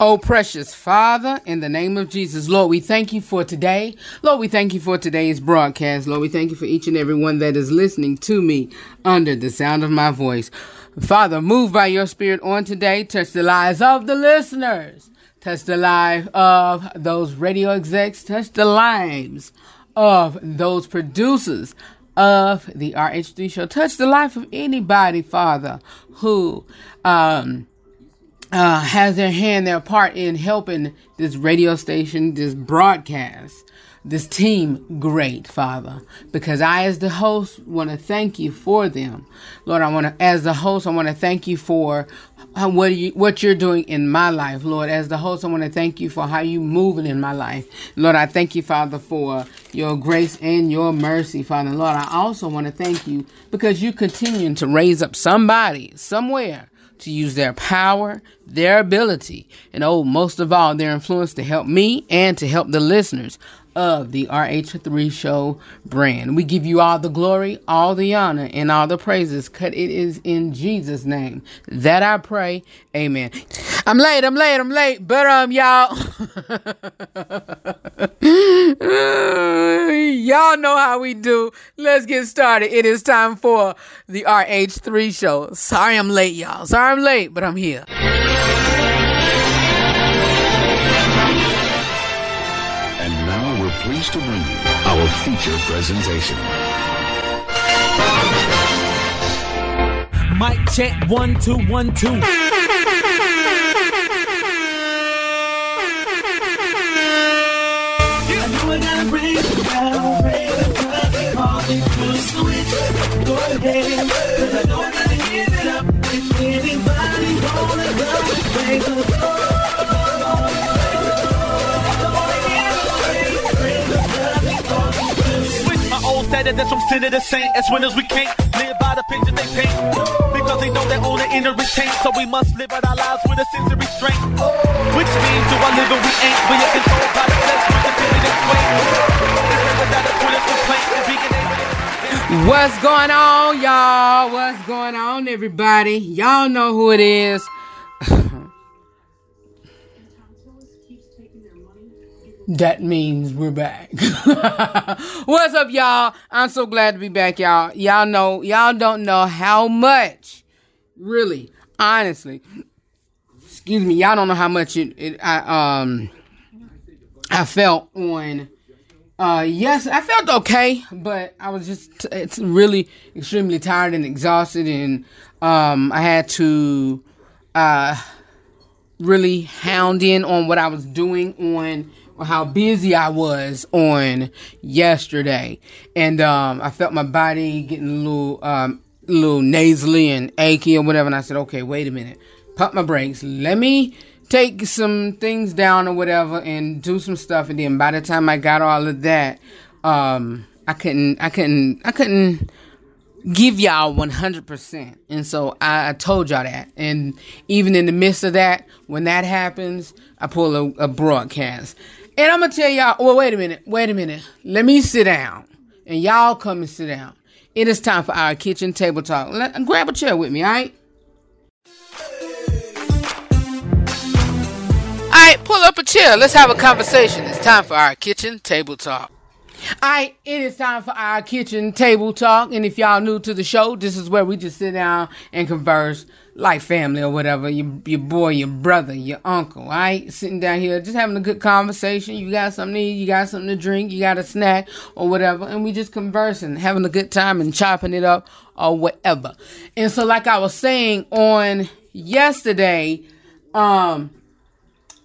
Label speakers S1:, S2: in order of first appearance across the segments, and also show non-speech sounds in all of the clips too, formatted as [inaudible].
S1: Oh, precious Father, in the name of Jesus, Lord, we thank you for today. Lord, we thank you for today's broadcast. Lord, we thank you for each and every one that is listening to me under the sound of my voice. Father, move by your spirit on today. Touch the lives of the listeners. Touch the life of those radio execs. Touch the lives of those producers of the RH3 show. Touch the life of anybody, Father, who, um, uh, has their hand, their part in helping this radio station, this broadcast, this team great, Father. Because I, as the host, want to thank you for them, Lord. I want to, as the host, I want to thank you for uh, what you what you're doing in my life, Lord. As the host, I want to thank you for how you moving in my life, Lord. I thank you, Father, for your grace and your mercy, Father. Lord, I also want to thank you because you continuing to raise up somebody somewhere to use their power, their ability, and oh, most of all, their influence to help me and to help the listeners of the RH3 Show brand. We give you all the glory, all the honor, and all the praises. Cut it is in Jesus' name that I pray. Amen. I'm late, I'm late, I'm late, but um, y'all, [laughs] y'all know how we do. Let's get started. It is time for the RH3 Show. Sorry I'm late, y'all. Sorry I'm late, but I'm here.
S2: Pleased to bring you our feature presentation.
S3: Mic check one two one two. Cause I know I gotta give it up. If anybody wanna go,
S4: status that's from sin to the saint. As winners, we can't live by the picture they paint. Because they know their own inner is taint. So we must live out our lives with a sense of restraint. Which means do I live and we ain't. We are controlled by the flesh, that's weight. Without a point of complaint,
S1: What's going on, y'all? What's going on, everybody? Y'all know who it is. That means we're back. [laughs] What's up, y'all? I'm so glad to be back, y'all. Y'all know, y'all don't know how much, really, honestly. Excuse me, y'all don't know how much it, it I um I felt on. Uh, yes, I felt okay, but I was just it's really extremely tired and exhausted, and um, I had to uh really hound in on what I was doing on how busy I was on yesterday, and um, I felt my body getting a little, um, little nasally and achy or whatever. And I said, okay, wait a minute, pump my brakes. Let me take some things down or whatever and do some stuff. And then by the time I got all of that, um, I couldn't, I couldn't, I couldn't give y'all 100%. And so I, I, told y'all that. And even in the midst of that, when that happens, I pull a, a broadcast. And I'm gonna tell y'all, well, wait a minute, wait a minute. Let me sit down. And y'all come and sit down. It is time for our kitchen table talk. Let, grab a chair with me, alright? Alright, pull up a chair. Let's have a conversation. It's time for our kitchen table talk. Alright, it is time for our kitchen table talk. And if y'all new to the show, this is where we just sit down and converse like family or whatever, your, your boy, your brother, your uncle, right? Sitting down here, just having a good conversation. You got something to eat, you got something to drink, you got a snack or whatever, and we just conversing, having a good time and chopping it up or whatever. And so, like I was saying on yesterday, um,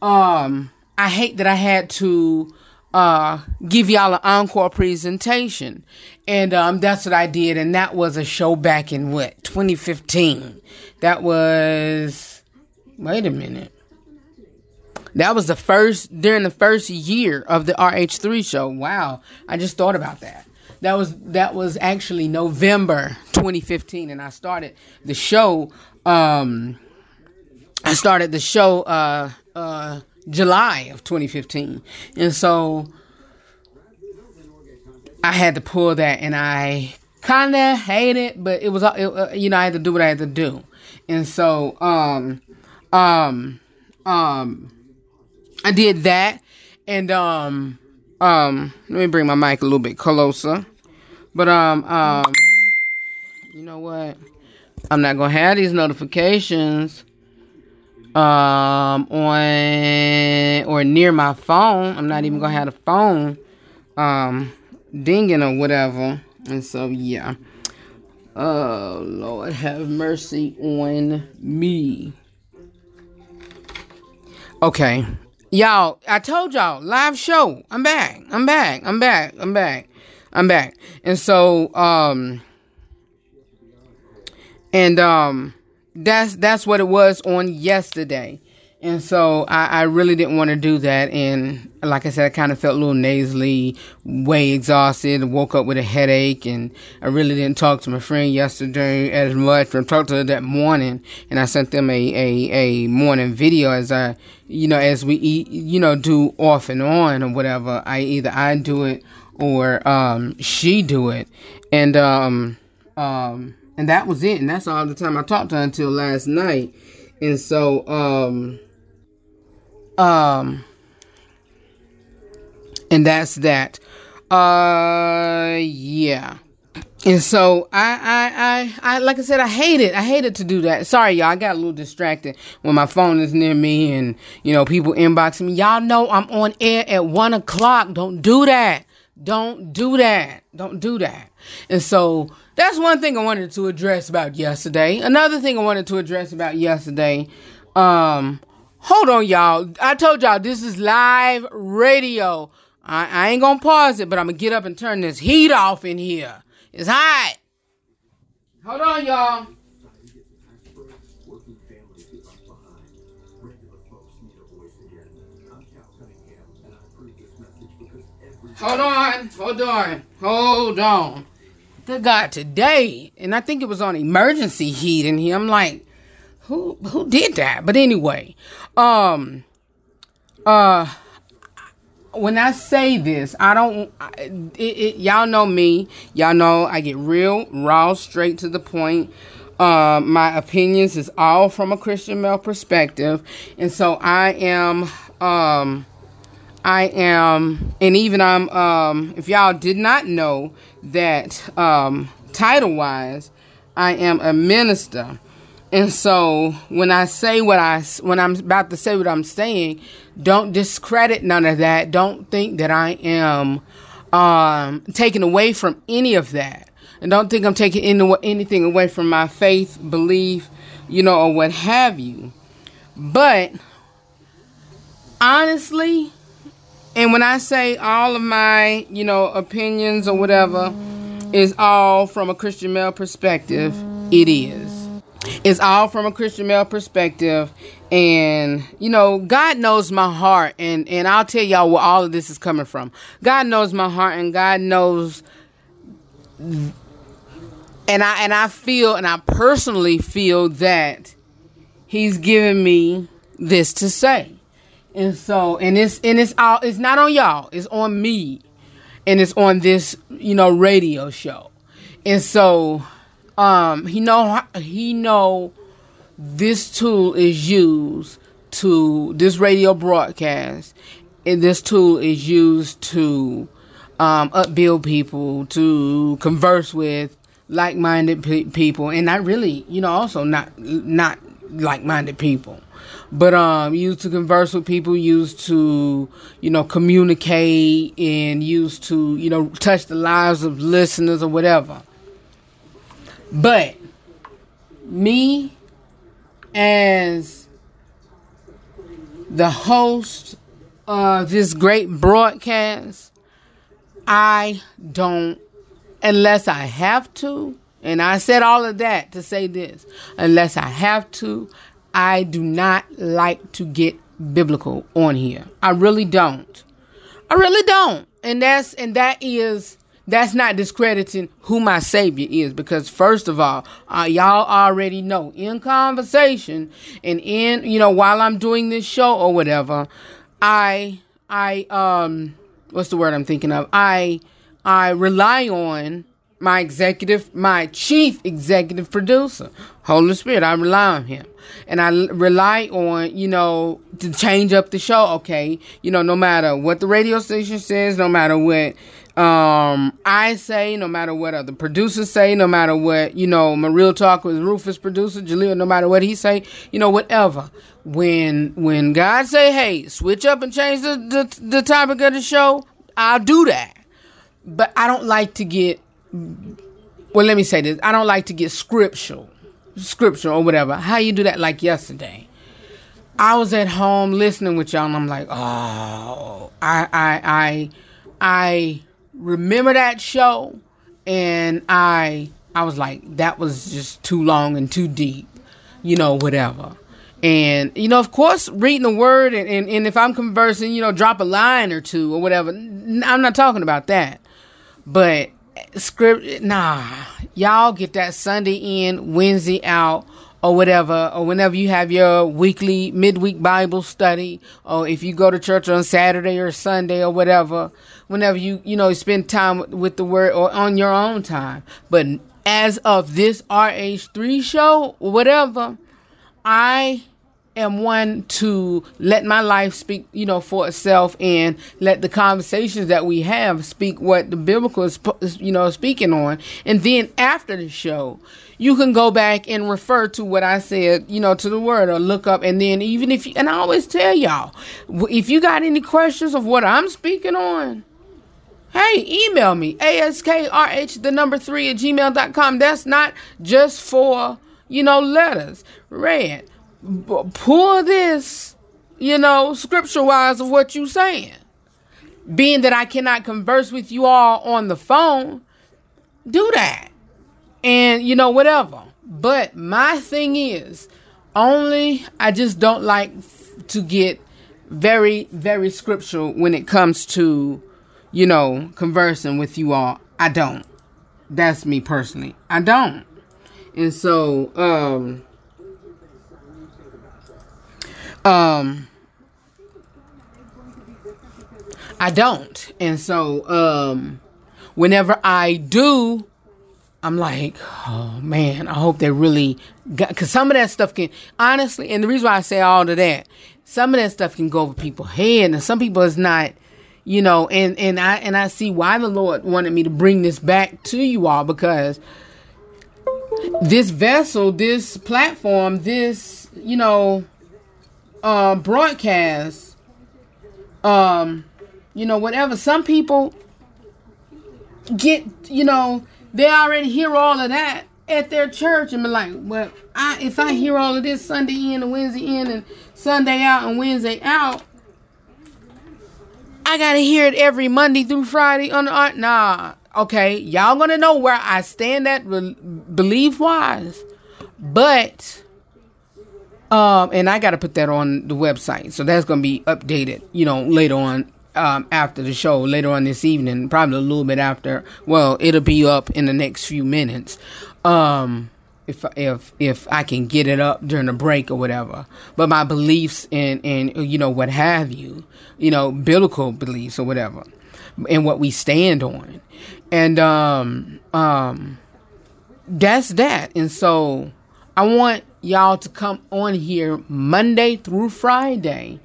S1: um, I hate that I had to uh, give y'all an encore presentation. And um, that's what I did. And that was a show back in what, 2015. That was, wait a minute. That was the first, during the first year of the RH3 show. Wow. I just thought about that. That was, that was actually November 2015. And I started the show, um, I started the show, uh, uh, July of 2015. And so I had to pull that and I kind of hate it, but it was, it, uh, you know, I had to do what I had to do. And so, um, um, um, I did that, and um, um, let me bring my mic a little bit closer. But um, um, you know what? I'm not gonna have these notifications um on or near my phone. I'm not even gonna have the phone um dinging or whatever. And so yeah. Oh Lord have mercy on me. Okay. Y'all, I told y'all, live show. I'm back. I'm back. I'm back. I'm back. I'm back. And so um and um that's that's what it was on yesterday. And so I, I really didn't want to do that. And like I said, I kind of felt a little nasally, way exhausted, woke up with a headache. And I really didn't talk to my friend yesterday as much. I talked to her that morning and I sent them a, a, a morning video as I, you know, as we eat, you know, do off and on or whatever. I either I do it or, um, she do it. And, um, um, and that was it. And that's all the time I talked to her until last night. And so, um, um, and that's that. Uh, yeah. And so I, I, I, I, like I said, I hate it. I hated to do that. Sorry, y'all. I got a little distracted when my phone is near me and, you know, people inboxing me. Y'all know I'm on air at one o'clock. Don't do that. Don't do that. Don't do that. And so that's one thing I wanted to address about yesterday. Another thing I wanted to address about yesterday. Um, hold on, y'all. I told y'all this is live radio. I, I ain't gonna pause it, but I'm gonna get up and turn this heat off in here. It's hot. Hold on, y'all. Hold on, hold on, hold on. Good God, today, and I think it was on emergency heat in here. I'm like, who who did that? But anyway, um, uh, when I say this, I don't. It, it, y'all know me. Y'all know I get real raw, straight to the point. Uh, my opinions is all from a Christian male perspective, and so I am. Um, I am, and even I'm. Um, if y'all did not know that, um, title wise, I am a minister, and so when I say what I, when I'm about to say what I'm saying, don't discredit none of that. Don't think that I am, um, taking away from any of that, and don't think I'm taking any, anything away from my faith, belief, you know, or what have you. But honestly, and when I say all of my, you know, opinions or whatever is all from a Christian male perspective, it is. It's all from a Christian male perspective. And, you know, God knows my heart. And, and I'll tell y'all where all of this is coming from. God knows my heart and God knows and I and I feel and I personally feel that he's giving me this to say. And so, and it's and it's all it's not on y'all. It's on me, and it's on this you know radio show. And so, um, he know he know this tool is used to this radio broadcast, and this tool is used to um, upbuild people, to converse with like-minded pe- people, and not really, you know, also not not like-minded people. But um used to converse with people used to you know communicate and used to you know touch the lives of listeners or whatever but me as the host of this great broadcast i don't unless i have to and i said all of that to say this unless i have to I do not like to get biblical on here. I really don't. I really don't. And that's and that is that's not discrediting who my savior is because first of all, uh, y'all already know in conversation and in you know while I'm doing this show or whatever, I I um what's the word I'm thinking of? I I rely on my executive, my chief executive producer, Holy Spirit. I rely on him. And i rely on, you know, to change up the show, okay? You know, no matter what the radio station says, no matter what um I say, no matter what other producers say, no matter what, you know, my real talk with Rufus producer, Jaleel, no matter what he say, you know, whatever. When when God say, hey, switch up and change the, the, the topic of the show, I'll do that. But I don't like to get well, let me say this. I don't like to get scriptural, scriptural or whatever. How you do that like yesterday? I was at home listening with y'all, and I'm like, oh, I, I, I, I remember that show, and I, I was like, that was just too long and too deep, you know, whatever. And you know, of course, reading the word, and, and, and if I'm conversing, you know, drop a line or two or whatever. I'm not talking about that, but script nah y'all get that sunday in wednesday out or whatever or whenever you have your weekly midweek bible study or if you go to church on saturday or sunday or whatever whenever you you know spend time with, the word or on your own time but as of this rh3 show whatever i am one to let my life speak, you know, for itself and let the conversations that we have speak what the biblical is, you know, speaking on. And then after the show, you can go back and refer to what I said, you know, to the word or look up. And then even if, you, and I always tell y'all, if you got any questions of what I'm speaking on, Hey, email me, askrh, the number three at gmail.com. That's not just for, you know, letters. Read pull this, you know, scripture wise of what you're saying. Being that I cannot converse with you all on the phone, do that. And you know, whatever. But my thing is, only I just don't like to get very, very scriptural when it comes to, you know, conversing with you all. I don't. That's me personally. I don't. And so, um, um, I don't. And so, um, whenever I do, I'm like, oh man, I hope they really got, because some of that stuff can, honestly, and the reason why I say all of that, some of that stuff can go over people's head, and some people is not, you know, and, and I, and I see why the Lord wanted me to bring this back to you all because this vessel, this platform, this, you know, um, broadcast, um, you know, whatever. Some people get, you know, they already hear all of that at their church and be like, well, I if I hear all of this Sunday in and Wednesday in and Sunday out and Wednesday out, I gotta hear it every Monday through Friday on the art. Nah, okay, y'all gonna know where I stand at re- belief wise, but um, and I got to put that on the website. So that's to be updated, you know, later on um, after the show, later on this evening, probably a little bit after. Well, it'll be up in the next few minutes. Um, if if if I can get it up during the break or whatever. But my beliefs and and you know what have you, you know, biblical beliefs or whatever, and what we stand on, and um um, that's that. And so I want y'all to come on here Monday through Friday.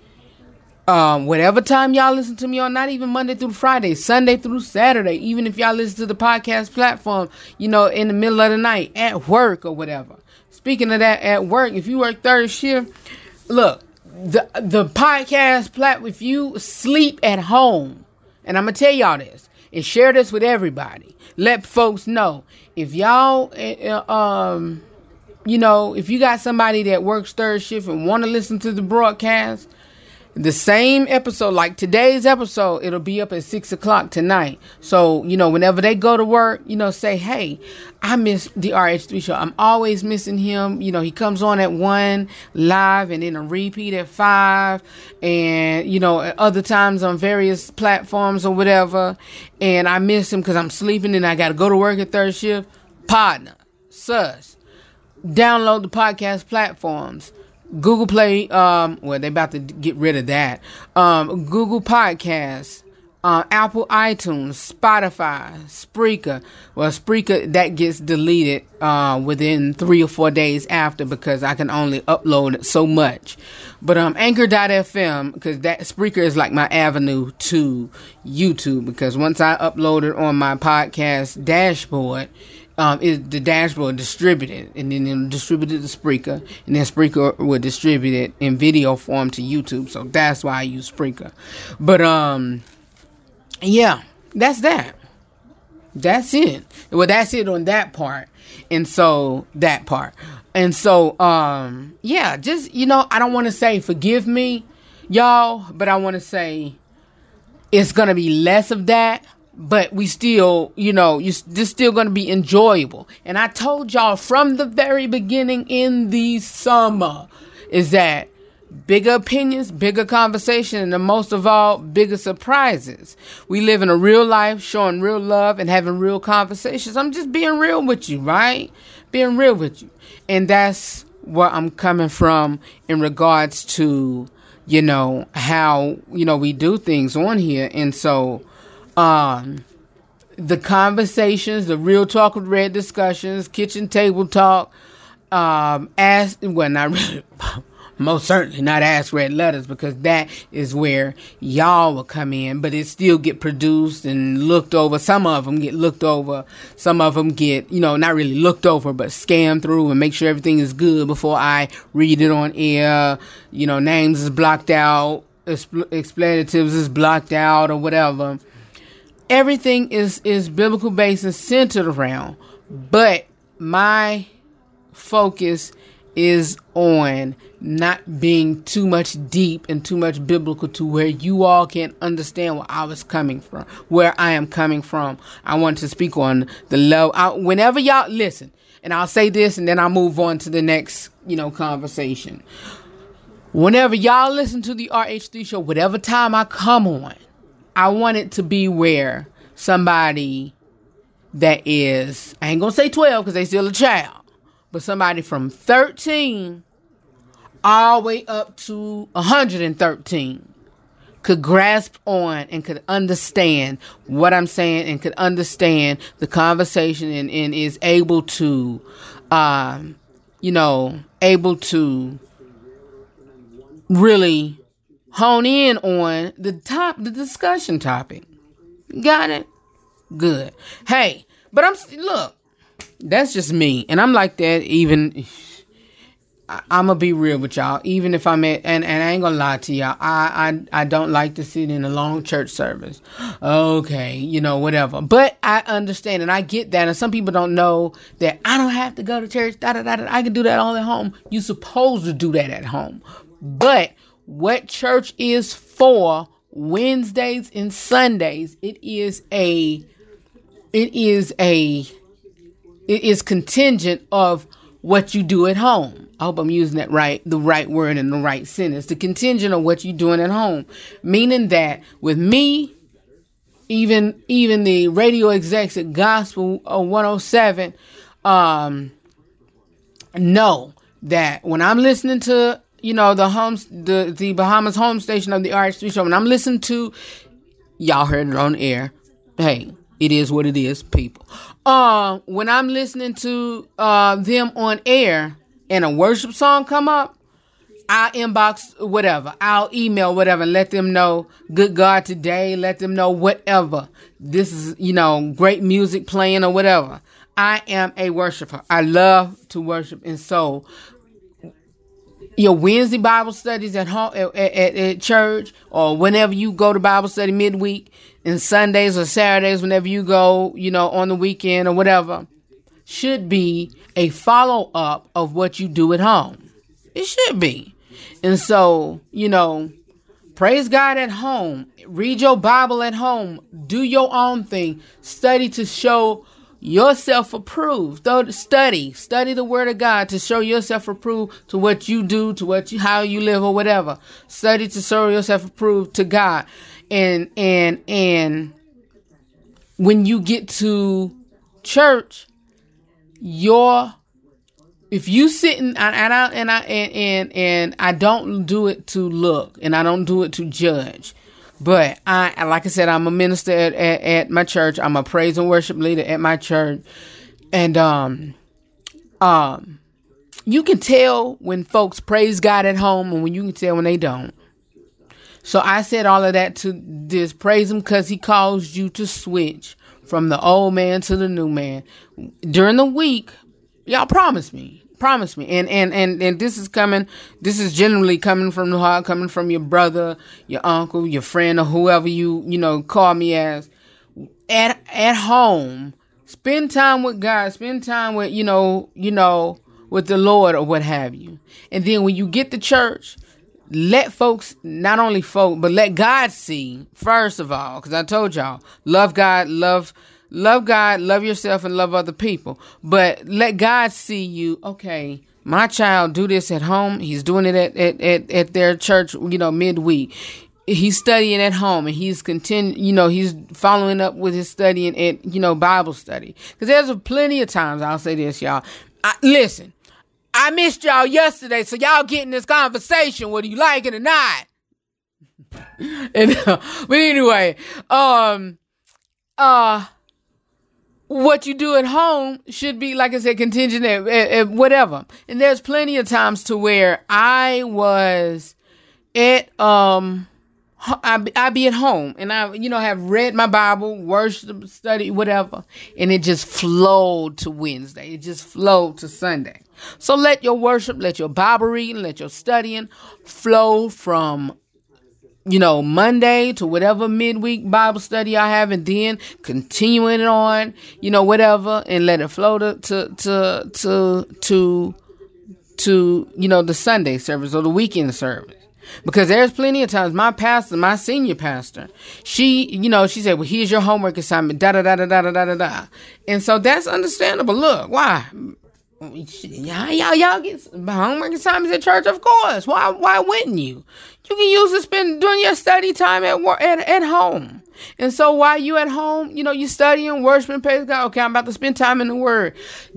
S1: Um, whatever time y'all listen to me on, not even Monday through Friday, Sunday through Saturday, even if y'all listen to the podcast platform, you know, in the middle of the night, at work or whatever. Speaking of that, at work, if you work third shift, look, the the podcast platform, if you sleep at home, and I'm gonna tell y'all this and share this with everybody. Let folks know if y'all uh, um you know, if you got somebody that works third shift and want to listen to the broadcast, the same episode, like today's episode, it'll be up at six o'clock tonight. So, you know, whenever they go to work, you know, say, hey, I miss the RH3 show. I'm always missing him. You know, he comes on at one live and then a repeat at five and, you know, at other times on various platforms or whatever. And I miss him because I'm sleeping and I got to go to work at third shift. Partner, sus download the podcast platforms. Google Play, um, well, they about to get rid of that. Um, Google Podcasts, uh, Apple iTunes, Spotify, Spreaker. Well, Spreaker that gets deleted uh, within three or four days after because I can only upload so much. But um, Anchor.fm because that Spreaker is like my avenue to YouTube because once I upload it on my podcast dashboard. Um, is the dashboard distributed and then it to Spreaker and then Spreaker will distribute it in video form to YouTube. So that's why I use Spreaker. But um yeah, that's that. That's it. Well, that's it on that part. And so that part. And so um yeah, just you know, I don't want to say forgive me, y'all, but I want to say it's to be less of that, but we still, you know, you this still going to be enjoyable. And I told y'all from the very beginning in the summer is that bigger opinions, bigger conversation, and the most of all, bigger surprises. We live in a real life, showing real love and having real conversations. I'm just being real with you, right? Being real with you. And that's where I'm coming from in regards to, you know, how, you know, we do things on here. And so, um, the conversations, the real talk with red discussions, kitchen table talk, um, ask, well, not [laughs] most certainly not ask red letters because that is where y'all will come in, but it still get produced and looked over. Some of them get looked over. Some of them get, you know, not really looked over, but scanned through and make sure everything is good before I read it on air. You know, names is blocked out, expl- explanatives is blocked out or whatever everything is is biblical based and centered around but my focus is on not being too much deep and too much biblical to where you all can understand where I was coming from, where I am coming from. I want to speak on the love. I, whenever y'all listen, and I'll say this, and then I'll move on to the next, you know, conversation. Whenever y'all listen to the RH3 show, whatever time I come on, I want it to be where somebody that is, I ain't gonna say 12 because they still a child, but somebody from 13 all the way up to 113 could grasp on and could understand what I'm saying and could understand the conversation and, and is able to, um, you know, able to really hone in on the top, the discussion topic. Got it? Good. Hey, but I'm look. That's just me, and I'm like that. Even I, I'm gonna be real with y'all. Even if I'm at, and, and I ain't gonna lie to y'all. I, I I don't like to sit in a long church service. Okay, you know whatever. But I understand and I get that. And some people don't know that I don't have to go to church. Da da da. da. I can do that all at home. You supposed to do that at home. But what church is for Wednesdays and Sundays, it is a it is a it is contingent of what you do at home. I hope I'm using that right, the right word in the right sentence. The contingent of what you're doing at home. Meaning that with me, even even the radio execs at Gospel 107, um, know that when I'm listening to you know the homes the the Bahamas home station of the RH3 show, And I'm listening to y'all heard it on air. Hey, it is what it is, people. Uh, when I'm listening to uh them on air and a worship song come up, I'll inbox whatever. I'll email whatever let them know good God today. Let them know whatever. This is, you know, great music playing or whatever. I am a worshiper. I love to worship. And so your Wednesday Bible studies at home at, at, at, church or whenever you go to Bible study midweek and Sundays or Saturdays whenever you go, you know, on the weekend or whatever, should be a follow up of what you do at home. It should be. And so, you know, praise God at home, read your Bible at home, do your own thing, study to show yourself approved. Study, study the word of God to show yourself approved to what you do, to what you, how you live or whatever. Study to show yourself approved to God. And, and, and when you get to church, your, if you sit and, and I, and I, and, and, and I don't do it to look and I don't do it to judge. But I, like I said, I'm a minister at, at, at my church. I'm a praise and worship leader at my church, and um, um, you can tell when folks praise God at home, and when you can tell when they don't. So I said all of that to just praise Him because He calls you to switch from the old man to the new man during the week. Y'all promise me, promise me, and and and and this is coming. This is generally coming from the heart, coming from your brother, your uncle, your friend, or whoever you you know call me as. At at home, spend time with God. Spend time with you know you know with the Lord or what have you. And then when you get to church, let folks not only folk but let god see first of all because i told y'all love god love love god love yourself and love other people. But let god see you okay my child do this at home. He's doing it at, at, at, at their church you know midweek. He's studying at home and he's continue you know he's following up with his studying at you know bible study. Because there's plenty of times i'll say this y'all. I, listen I missed y'all yesterday, so y'all getting this conversation, whether you like it or not. [laughs] and, uh, [laughs] but anyway, um, uh, what you do at home should be, like I said, contingent at, at, at whatever. And there's plenty of times to where I was at, um, I I be at home and I you know have read my Bible, worship, study, whatever, and it just flowed to Wednesday. It just flowed to Sunday. So let your worship, let your Bible reading, let your studying flow from you know Monday to whatever midweek Bible study I have, and then continuing it on, you know whatever, and let it flow to to to to to, to you know the Sunday service or the weekend service. Because there's plenty of times my pastor, my senior pastor, she, you know, she said, Well, here's your homework assignment, da da da da da da da da. And so that's understandable. Look, why? Y'all, y'all, y'all get homework assignments at church, of course. Why, why wouldn't you? You can use to spend doing your study time at work, at, at home. And so while you at home, you know, you studying, worshiping, praise God. Okay, I'm about to spend time in the Word.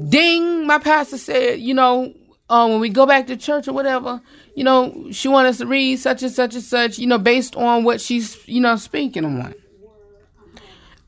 S1: Ding, my pastor said, you know, um, when we go back to church or whatever, you know, she wants us to read such and such and such, you know, based on what she's, you know, speaking on.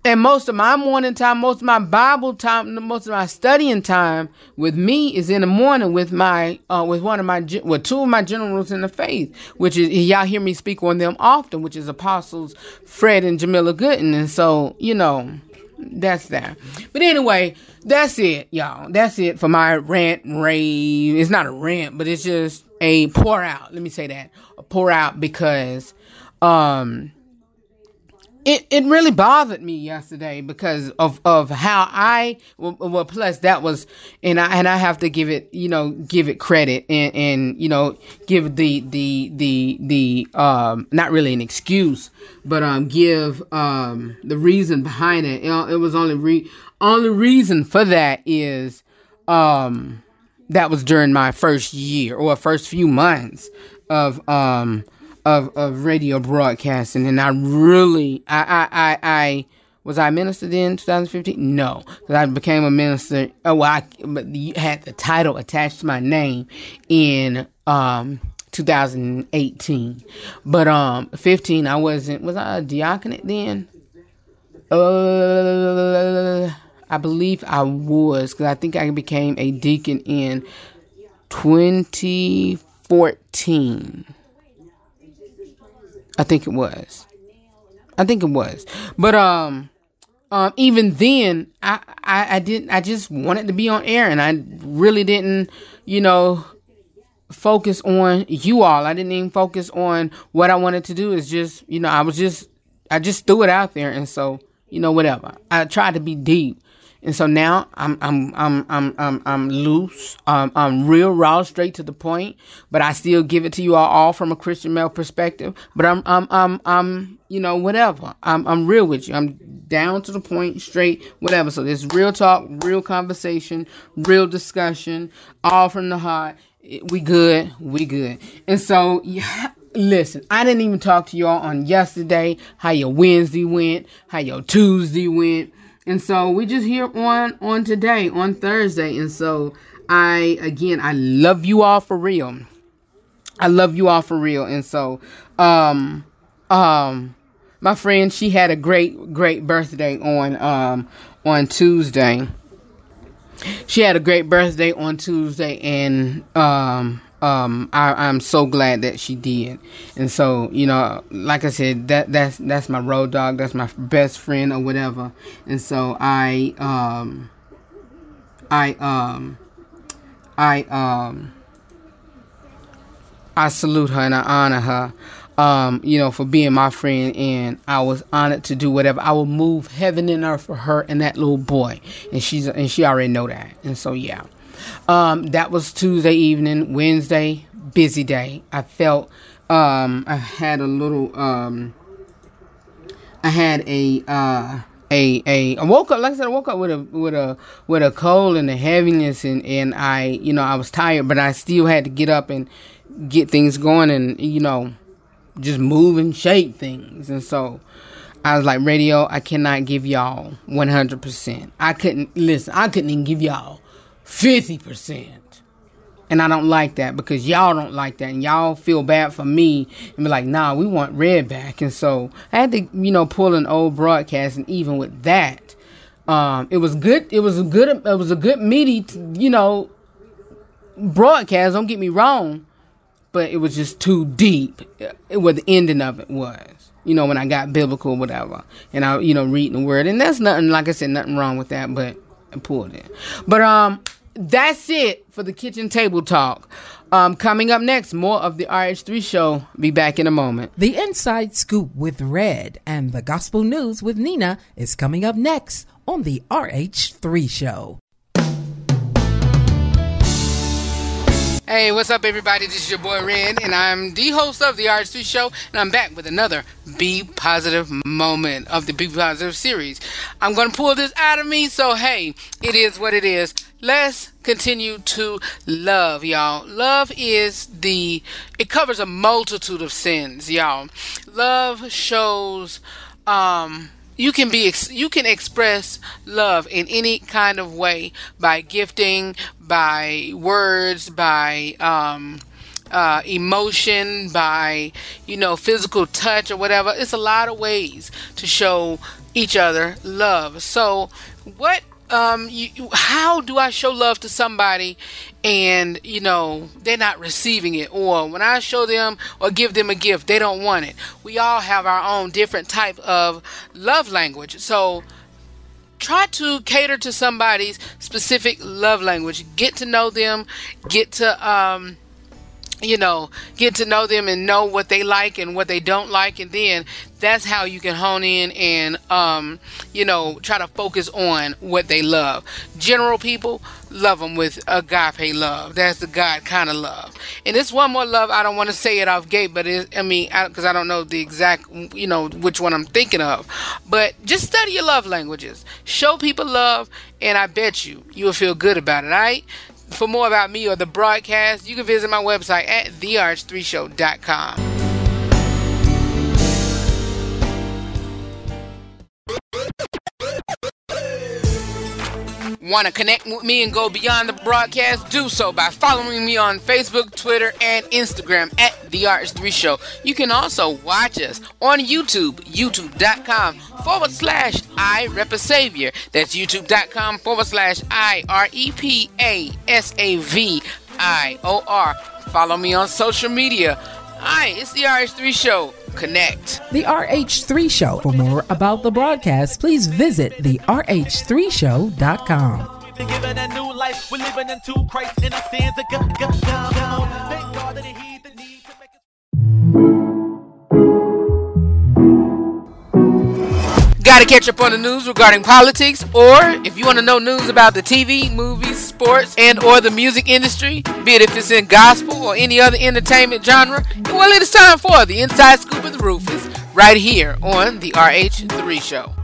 S1: And most of my morning time, most of my Bible time, most of my studying time with me is in the morning with my, uh, with one of my, with two of my generals in the faith, which is, y'all hear me speak on them often, which is Apostles Fred and Jamila Gooden. And so, you know, that's that. But anyway, that's it, y'all. That's it for my rant rave. It's not a rant, but it's just a pour out. Let me say that. A pour out because, um, it, it really bothered me yesterday because of, of how I well, plus that was and I and I have to give it you know give it credit and and you know give the the the the um not really an excuse but um give um the reason behind it it, was only re only reason for that is um that was during my first year or first few months of um of, of radio broadcasting, and I really, I, I, I, I was I minister then, 2015? No, because I became a minister. Oh, well, I but had the title attached to my name in um 2018, but um 15 I wasn't. Was I a diaconate then? Uh, I believe I was because I think I became a deacon in 2014. I think it was. I think it was. But um um even then I, I I didn't I just wanted to be on air and I really didn't, you know, focus on you all. I didn't even focus on what I wanted to do. Is just, you know, I was just I just threw it out there and so, you know, whatever. I tried to be deep. And so now I'm I'm I'm I'm I'm I'm loose. Um, I'm real raw, straight to the point. But I still give it to you all, all from a Christian male perspective. But I'm I'm I'm I'm you know whatever. I'm I'm real with you. I'm down to the point, straight, whatever. So this real talk, real conversation, real discussion, all from the heart. We good, we good. And so yeah. Listen, I didn't even talk to y'all on yesterday, how your Wednesday went, how your Tuesday went and so we just here on on today, on Thursday. And so I again I love you all for real. I love you all for real. And so um um my friend, she had a great, great birthday on um on Tuesday. She had a great birthday on Tuesday, and um um I, I'm so glad that she did. And so, you know, like I said, that that's that's my road dog, that's my best friend or whatever. And so I um I um I um I salute her and I honor her. Um, you know, for being my friend, and I was honored to do whatever. I will move heaven and earth for her and that little boy, and she's and she already know that. And so, yeah, um, that was Tuesday evening. Wednesday, busy day. I felt um, I had a little um, I had a uh, a a I woke up like I said I woke up with a with a with a cold and a heaviness and and I you know I was tired but I still had to get up and get things going and you know just move and shake things and so I was like radio I cannot give y'all 100% I couldn't listen I couldn't even give y'all 50% and I don't like that because y'all don't like that and y'all feel bad for me and be like nah we want red back and so I had to you know pull an old broadcast and even with that um it was good it was a good it was a good meaty you know broadcast don't get me wrong but it was just too deep. It, what the ending of it was. You know, when I got biblical, whatever, and I, you know, reading the word, and that's nothing. Like I said, nothing wrong with that, but I pulled it. But um, that's it for the kitchen table talk. Um, coming up next, more of the RH3 show. Be back in a moment.
S5: The Inside Scoop with Red and the Gospel News with Nina is coming up next on the RH3 show.
S1: Hey, what's up, everybody? This is your boy Red, and I'm the host of the RH3 Show, and I'm back with another Be Positive moment of the Be Positive series. I'm going to pull this out of me, so hey, it is what it is. Let's continue to love, y'all. Love is the, it covers a multitude of sins, y'all. Love shows, um, you can be you can express love in any kind of way by gifting by words by um, uh, emotion by you know physical touch or whatever. It's a lot of ways to show each other love. So what um you, how do i show love to somebody and you know they're not receiving it? Or when i show them or give them a gift they don't want it. We all have our own different type of love language. So try to cater to somebody's specific love language. Get to know them. Get to um you know, get to know them and know what they like and what they don't like, and then that's how you can hone in and, um, you know, try to focus on what they love. General people love them with agape love. That's the God kind of love. And it's one more love. I don't want to say it off gate, but it, I mean, because I, don't know the exact, you know, which one I'm thinking of. But just study your love languages. Show people love, and I bet you you will feel good about it. All right. For more about me or the broadcast, you can visit my website at therh3show.com. Want to connect with me and go beyond the broadcast? Do so by following me on Facebook, Twitter, and Instagram at The RH3 Show. You can also watch us on YouTube, youtube.com forward slash I Rep a Savior. That's youtube.com forward slash I R E P A S A V I O R. Follow me on social media. Hi, it's The RH3 Show. Connect.
S5: The RH3 Show. For more about the broadcast, please visit the RH3Show.com.
S4: We've been given a new life. We're
S1: Got to catch up on the news regarding politics, or if you want to know news about the TV, movies, sports, and or the music industry, be it if it's in gospel or any other entertainment genre, well, it is time for the Inside Scoop of the Rufus, right here on the RH3 Show.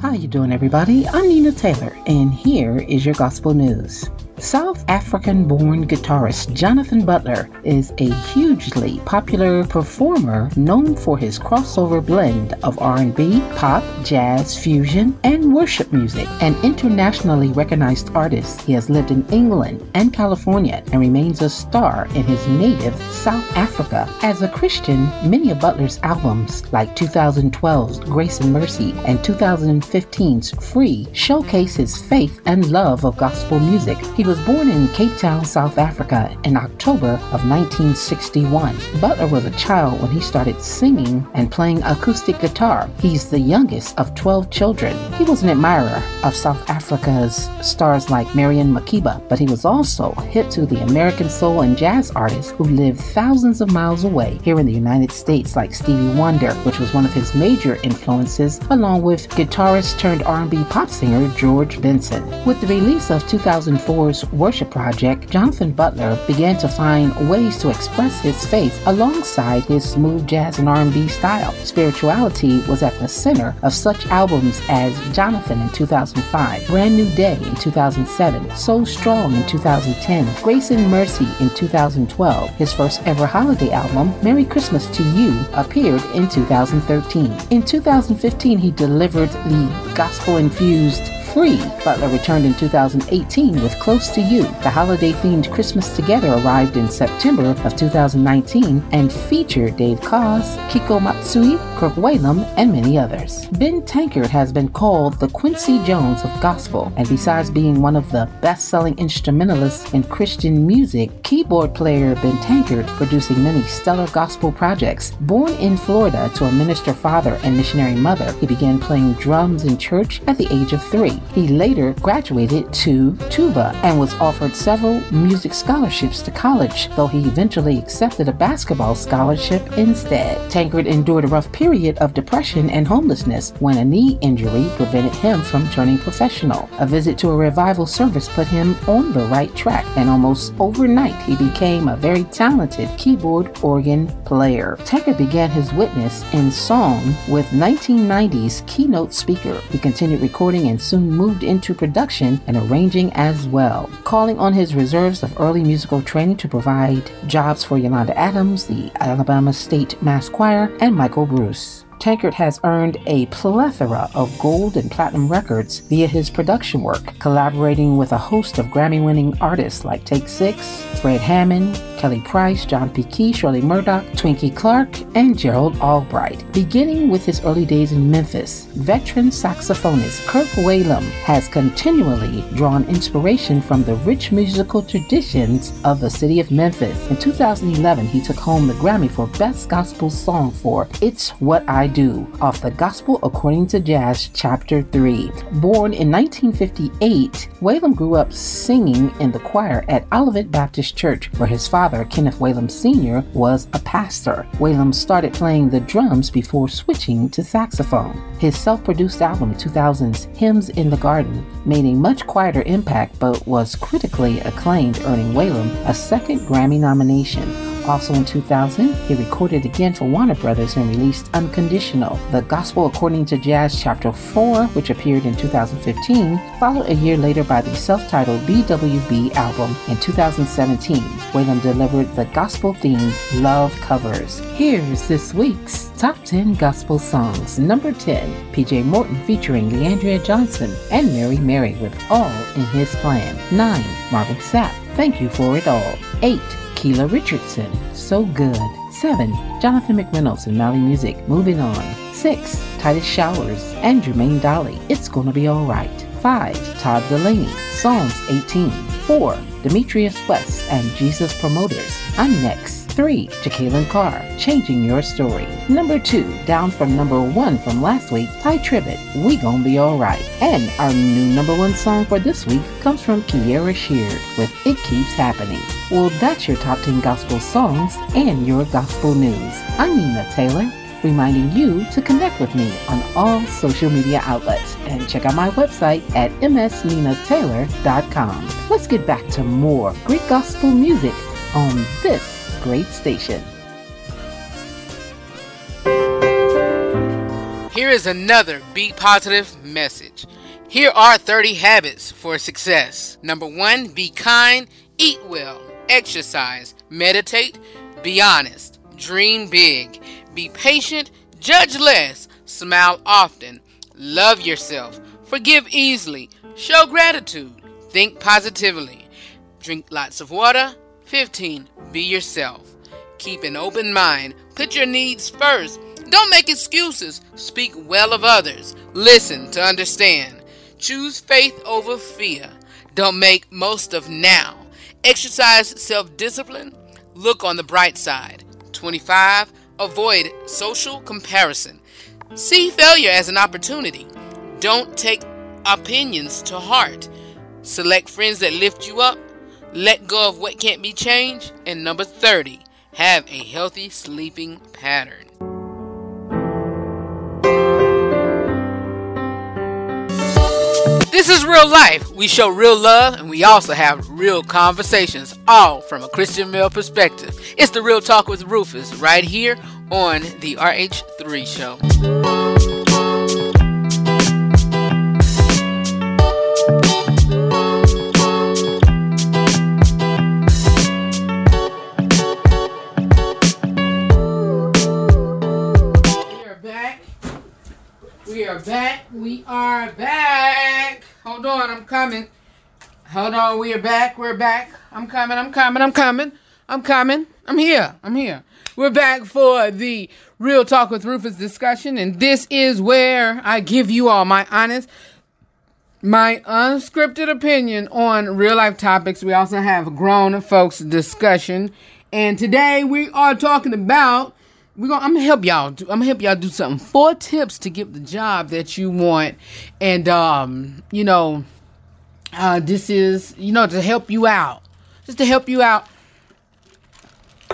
S6: How you doing, everybody? I'm Nina Taylor, and here is your gospel news.
S5: South African born guitarist Jonathan Butler is a hugely popular performer known for his crossover blend of R&B, pop, jazz, fusion, and worship music. An internationally recognized artist, he has lived in England and California and remains a star in his native South Africa. As a Christian, many of Butler's albums, like 2012's Grace and Mercy and 2015's Free, showcase his faith and love of gospel music. He was born in Cape Town, South Africa in October of 1961. Butler was a child when he started singing and playing acoustic guitar. He's the youngest of 12 children. He was an admirer of South Africa's stars like Miriam Makeba, but he was also hip to the American soul and jazz artists who lived thousands of miles away here in the United States like Stevie Wonder, which was one of his major influences, along with guitarist turned R&B pop singer George Benson. With the release of 2004's Worship Project, Jonathan Butler began to find ways to express his faith alongside his smooth jazz and R&B style. Spirituality was at the center of such albums as Jonathan in 2005, Brand New Day in 2007, So Strong in 2010, Grace and Mercy in 2012. His first ever holiday album, Merry Christmas to You, appeared in 2013. In 2015, he delivered the gospel infused Free. Butler returned in 2018 with Close to You. The holiday themed Christmas Together arrived in September of 2019 and featured Dave Koz, Keiko Matsui, Kirk Whalum, and many others. Ben Tankard has been called the Quincy Jones of gospel, and besides being one of the best selling instrumentalists in Christian music, keyboard player Ben Tankard producing many stellar gospel projects. Born in Florida to a minister father and missionary mother, he began playing drums in church at the age of three. He later graduated to tuba and was offered several music scholarships to college, though he eventually accepted a basketball scholarship instead. Tankard endured a rough period of depression and homelessness when a knee injury prevented him from turning professional. A visit to a revival service put him on the right track, and almost overnight he became a very talented keyboard organ player. Tankard began his witness in song with 1990's keynote speaker. He continued recording and soon moved into production and arranging as well, calling on his reserves of early musical training to provide jobs for Yolanda Adams, the Alabama State Mass Choir, and Michael Bruce. Tankard has earned a plethora of gold and platinum records via his production work, collaborating with a host of Grammy winning artists like Take Six, Fred Hammond, Kelly Price, John P. Kee, Shirley Murdock, Twinkie Clark, and Gerald Albright. Beginning with his early days in Memphis, veteran saxophonist Kirk Whalum has continually drawn inspiration from the rich musical traditions of the city of Memphis. In 2011, he took home the Grammy for Best Gospel Song for It's What I Do off the Gospel According to Jazz, Chapter 3. Born in 1958, Whalum grew up singing in the choir at Olivet Baptist Church, where his father, Kenneth Whalum Sr., was a pastor. Whalum started playing the drums before switching to saxophone. His self produced album, 2000's Hymns in the Garden, made a much quieter impact but was critically acclaimed, earning Whalum a second Grammy nomination. Also in 2000, he recorded again for Warner Brothers and released Unconditional. The Gospel According to Jazz Chapter 4, which appeared in 2015, followed a year later by the self-titled BWB album in 2017. Whalum delivered the gospel-themed Love Covers. Here's this week's Top 10 Gospel Songs. Number 10, PJ Morton featuring Le'Andria Johnson and Mary Mary with All in His Plan. 9, Marvin Sapp, Thank You for It All. 8, Keela Richardson, So Good. 7. Jonathan McReynolds and Mali Music, Moving On. 6. Titus Showers and Jermaine Dolly, It's Gonna Be Alright. 5. Todd Dulaney, Psalms 18. 4. Demetrius West and Jesus Promoters, I'm Next. 3. Jekalyn Carr, Changing Your Story. Number 2, down from number 1 from last week, Tye Tribbett, We Gonna Be Alright. And our new number 1 song for this week comes from Kierra Sheard with It Keeps Happening. Well, that's your top 10 gospel songs and your gospel news. I'm Nina Taylor reminding you to connect with me on all social media outlets and check out my website at msninataylor.com. Let's get back to more great gospel music on this great station.
S1: Here is another Beat Positive message. Here are 30 habits for success. Number one, be kind, eat well, exercise, meditate, be honest, dream big, be patient, judge less, smile often, love yourself, forgive easily, show gratitude, think positively, drink lots of water. 15. Be yourself. Keep an open mind, put your needs first. Don't make excuses. Speak well of others. Listen to understand. Choose faith over fear. Don't make most of now. Exercise self discipline. Look on the bright side. 25. Avoid social comparison. See failure as an opportunity. Don't take opinions to heart. Select friends that lift you up. Let go of what can't be changed. And number 30. Have a healthy sleeping pattern. This is real life. We show real love and we also have real conversations, all from a Christian male perspective. It's the Real Talk with Rufus right here on the RH3 Show. Are back. Hold on, I'm coming. Hold on, we are back. We're back. I'm coming. I'm coming. I'm coming. I'm coming. I'm here. I'm here. We're back for the Real Talk with Rufus discussion, and this is where I give you all my honest, my unscripted opinion on real life topics. We also have grown folks discussion, and today we are talking about we're gonna I'm gonna help y'all do, I'm gonna help y'all do something. Four tips to get the job that you want. And um, you know, uh this is, you know, to help you out. Just to help you out.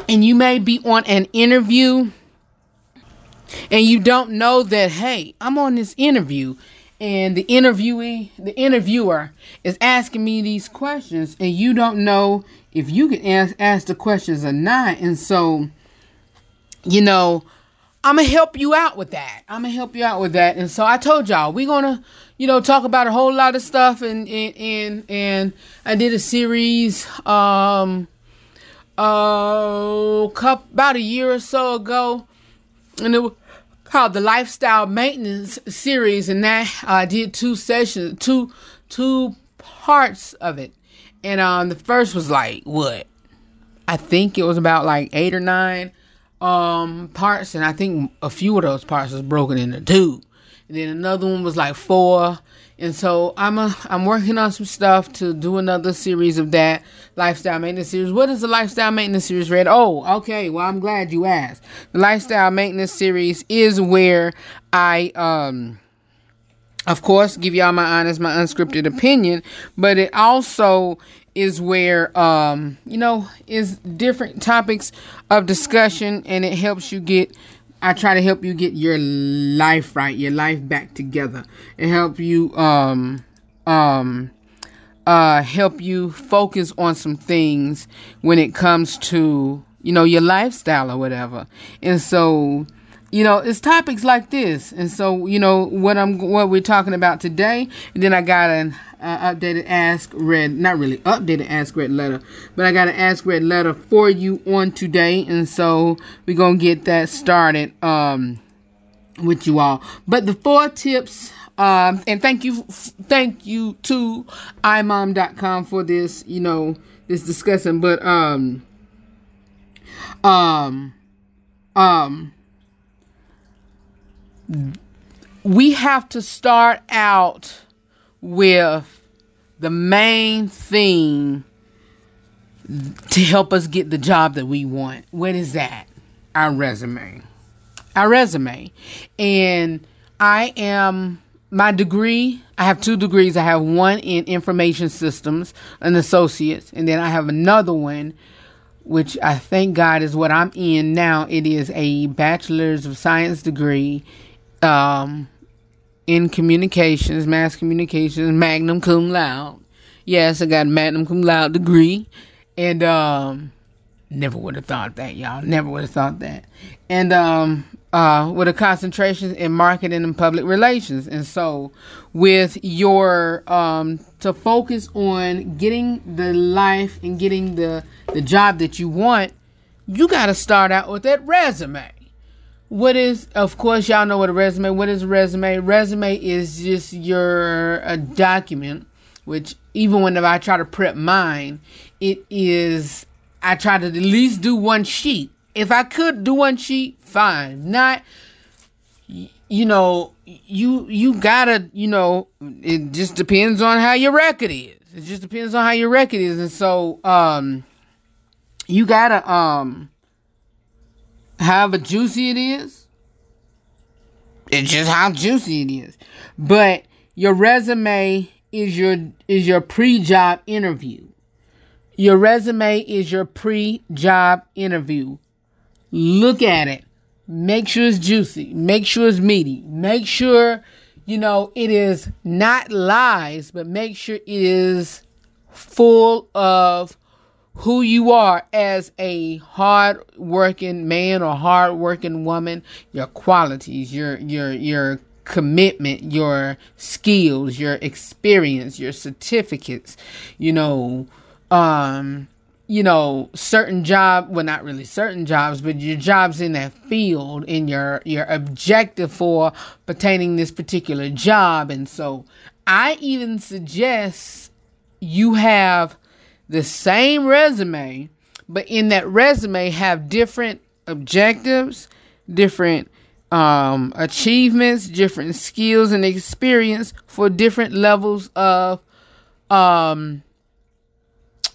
S1: And you may be on an interview and you don't know that, hey, I'm on this interview and the interviewee, the interviewer is asking me these questions and you don't know if you can ask, ask the questions or not. And so you know, I'm gonna help you out with that. I'm gonna help you out with that. And so I told y'all we're gonna, you know, talk about a whole lot of stuff. And and and, and I did a series, um, uh, about a year or so ago, and it was called the Lifestyle Maintenance Series. And that I did two sessions, two two parts of it. And um, the first was like what? I think it was about like eight or nine um parts and I think a few of those parts was broken into two. And then another one was like four. And so I'm a, I'm working on some stuff to do another series of that lifestyle maintenance series. What is the lifestyle maintenance series, Red? Oh, okay. Well, I'm glad you asked. The lifestyle maintenance series is where I um of course give y'all my honest, my unscripted opinion, but it also is where um you know is different topics of discussion and it helps you get I try to help you get your life right, your life back together. and help you um um uh help you focus on some things when it comes to you know your lifestyle or whatever. And so you know it's topics like this and so you know what i'm what we're talking about today and then i got an uh, updated ask red not really updated ask red letter. But i got an ask red letter for you on today and so we're gonna get that started um with you all. But the four tips um and thank you thank you to imom.com for this you know this discussion. But um um um we have to start out with the main thing to help us get the job that we want. What is that? Our resume. Our resume. And I am my degree, I have two degrees. I have one in information systems, an associate's, and then I have another one which I thank God is what I'm in now. It is a bachelor's of science degree um, in communications, mass communications, magna cum laude. Yes, I got magna cum laude degree, and um, Never would have thought that, y'all. Never would have thought that. And um, uh, with a concentration in marketing and public relations. And so, with your um, to focus on getting the life and getting the the job that you want, you got to start out with that resume. What is, of course, y'all know what a resume. What is a resume? Resume is just your a document, which even whenever I try to prep mine, it is I try to at least do one sheet. If I could do one sheet, fine. Not, you know, you you gotta, you know, it just depends on how your record is. It just depends on how your record is, and so um, you gotta um, however juicy it is. It's just how juicy it is, but your resume is your is your pre-job interview. Your resume is your pre-job interview. Look at it. Make sure it's juicy. Make sure it's meaty. Make sure, you know, it is not lies, but make sure it is full of who you are as a hard working man or hard working woman, your qualities, your your your commitment, your skills, your experience, your certificates, you know, um, you know, certain job, well, not really certain jobs, but your jobs in that field and your, your objective for pertaining this particular job. And so I even suggest you have the same resume, but in that resume have different objectives, different um, achievements, different skills and experience for different levels of um,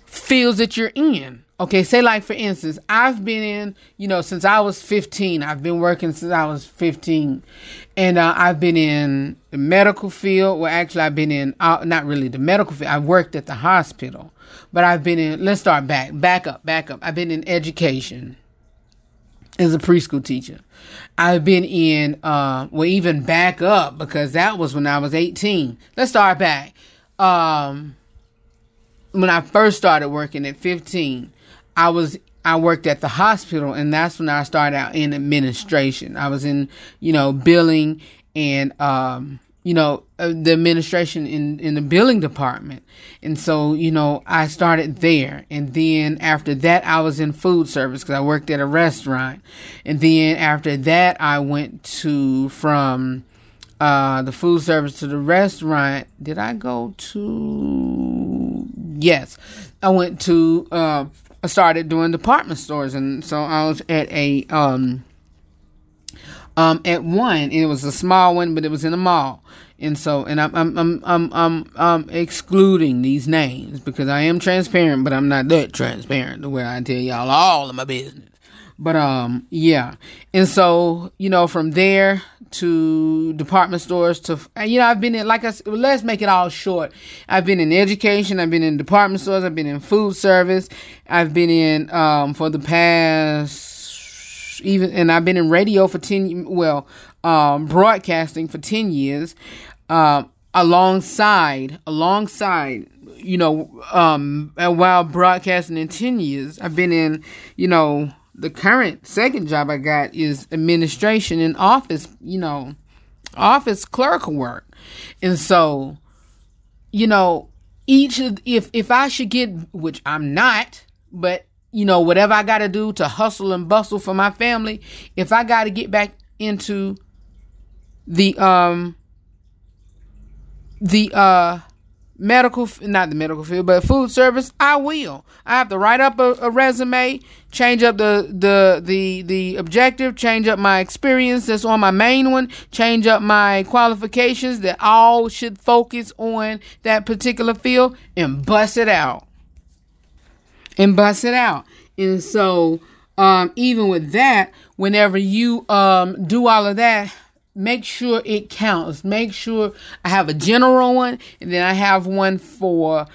S1: fields that you're in. Okay, say like for instance, I've been in, you know, since I was 15. I've been working since I was 15, and uh, I've been in the medical field. Well, actually, I've been in uh, not really the medical field. I worked at the hospital, but I've been in. Let's start back, back up, back up. I've been in education as a preschool teacher. I've been in, uh, well, even back up because that was when I was 18. Let's start back. Um, when I first started working at 15, I was I worked at the hospital and that's when I started out in administration. I was in, you know, billing and um, you know, uh, the administration in in the billing department. And so, you know, I started there. And then after that I was in food service cuz I worked at a restaurant. And then after that I went to from uh, the food service to the restaurant. Did I go to? Yes, I went to. Uh, I started doing department stores, and so I was at a um, um at one. And it was a small one, but it was in a mall. And so, and I'm I'm I'm I'm I'm, I'm excluding these names because I am transparent, but I'm not that transparent the way I tell y'all all of my business. But um, yeah, and so you know, from there to department stores to you know, I've been in like I let's make it all short. I've been in education, I've been in department stores, I've been in food service, I've been in um for the past even, and I've been in radio for ten well, um, broadcasting for ten years, um, alongside alongside you know, um, while broadcasting in 10 years, I've been in, you know, the current second job I got is administration and office, you know, office clerical work. And so, you know, each of, if if I should get which I'm not, but you know, whatever I got to do to hustle and bustle for my family, if I got to get back into the um the uh medical not the medical field but food service i will. I have to write up a, a, resume change up the the the the objective change up my experience that's on my main one change up my qualifications that all should focus on that particular field and bust it out. And bust it out. And so um even with that whenever you um do all of that make sure it counts. Make sure I have a general one and then I have one for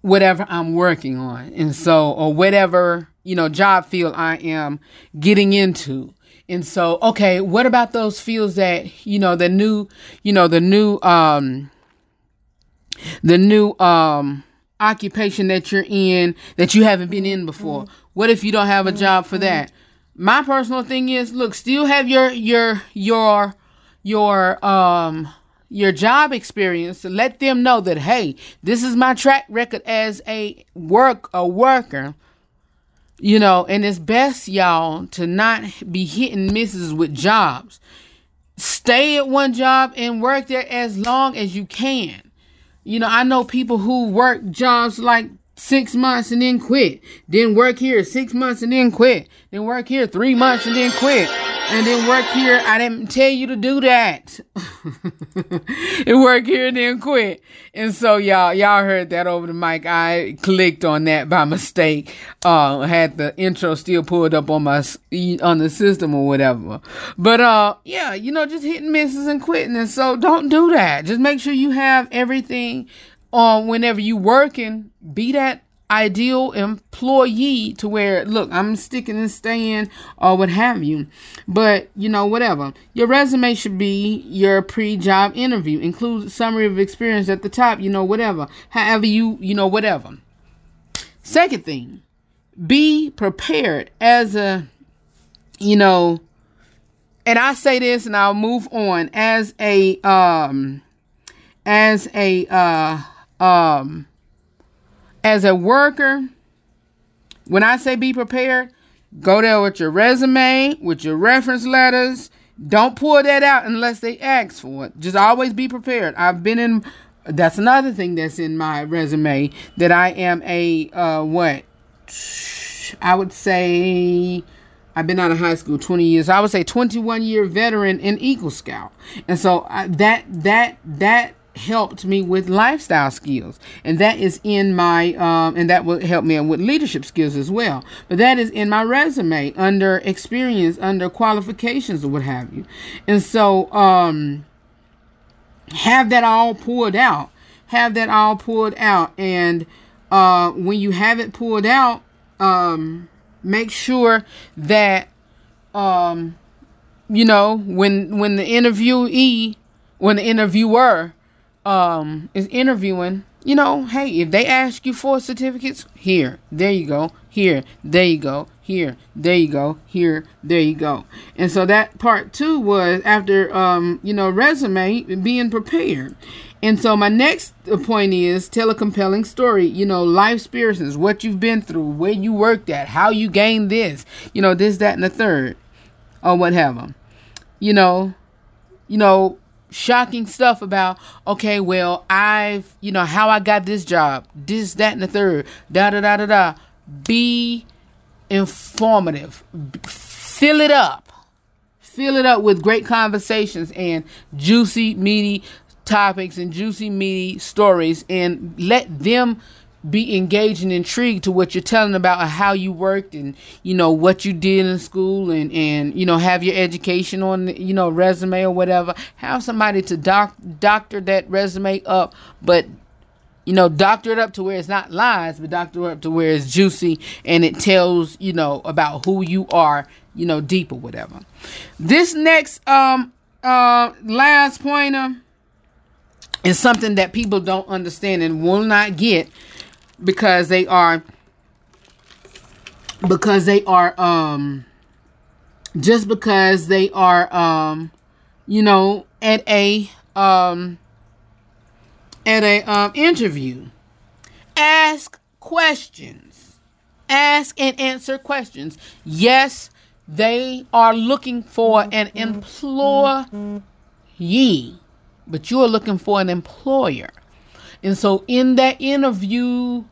S1: whatever I'm working on. And so, or whatever, you know, job field I am getting into. And so, okay, what about those fields that, you know, the new, you know, the new, um, the new, um, occupation that you're in that you haven't been in before? What if you don't have a job for that? My personal thing is, look, still have your your your your um your job experience. Let them know that hey, this is my track record as a work a worker. You know, and it's best, y'all, to not be hit and misses with jobs. Stay at one job and work there as long as you can. You know, I know people who work jobs like six months and then quit. Then work here six months and then quit. Then work here three months and then quit. And then work here. I didn't tell you to do that. [laughs] and work here and then quit. And so y'all, y'all heard that over the mic. I clicked on that by mistake. Uh, had the intro still pulled up on my on the system or whatever. But uh, yeah, you know, just hitting misses and quitting. And so don't do that. Just make sure you have everything um, whenever you working, be that ideal employee to where look, I'm sticking and staying or what have you. But you know, whatever. Your resume should be your pre-job interview. Include summary of experience at the top, you know, whatever. However you, you know, whatever. Second thing, be prepared as a you know, and I say this and I'll move on as a um as a uh um as a worker when i say be prepared go there with your resume with your reference letters don't pull that out unless they ask for it just always be prepared i've been in that's another thing that's in my resume that i am a uh what i would say I've been out of high school 20 years. I would say 21 year veteran in Eagle Scout. And so I, that that that helped me with lifestyle skills. And that is in my um, and that will help me with leadership skills as well. But that is in my resume under experience under qualifications or what have you. And so um have that all pulled out. Have that all pulled out. And uh when you have it pulled out um make sure that um you know when when the interviewee when the interviewer um is interviewing you know hey if they ask you for certificates here there you go here there you go here there you go here there you go. And so that part two was after um you know resume being prepared. And so my next point is tell a compelling story. You know life experiences what you've been through where you worked at how you gained this you know this that and the third or whatever. You know you know shocking stuff about okay well i've you know how i got this job this that and the third da da da da da. Be informative. Fill it up. Fill it up with great conversations and juicy meaty topics and juicy meaty stories and let them be engaged and intrigued to what you're telling about how you worked and you know what you did in school and and you know have your education on you know resume or whatever. Have somebody to doc doctor that resume up but you know doctor it up to where it's not lies but doctor it up to where it's juicy and it tells you know about who you are you know deep or whatever. This next um uh last pointer is something that people don't understand and will not get because they are because they are um just because they are um you know at a um at a um interview. Ask questions. Ask and answer questions. Yes they are looking for an employee but you're looking for an employer. And so in that interview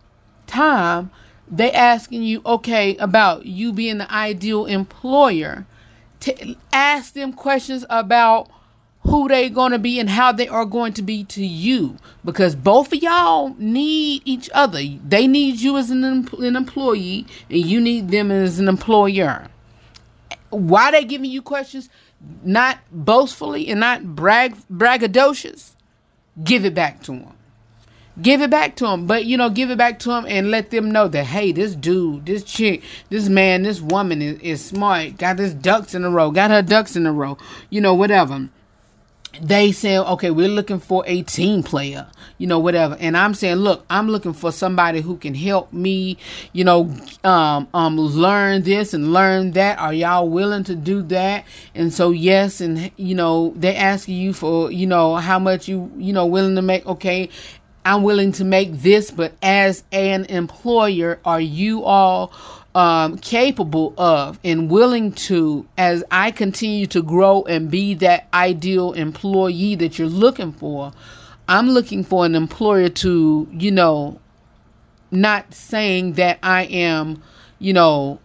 S1: time, they asking you, okay, about you being the ideal employer. To ask them questions about who they going to be and how they are going to be to you because both of y'all need each other. They need you as an, em- an employee and you need them as an employer. Why they giving you questions? Not boastfully and not brag braggadocious. Give it back to them give it back to them but you know give it back to them and let them know that hey this dude this chick this man this woman is, is smart got his ducks in a row got her ducks in a row you know whatever they say, okay, we're looking for a team player, you know, whatever. And I'm saying, look, I'm looking for somebody who can help me, you know, um, um, learn this and learn that. Are y'all willing to do that? And so, yes, and you know, they asking you for, you know, how much you, you know, willing to make. Okay, I'm willing to make this, but as an employer, are you all um, capable of and willing to, as I continue to grow and be that ideal employee that you're looking for? I'm looking for an employer to, you know, not saying that I am, you know,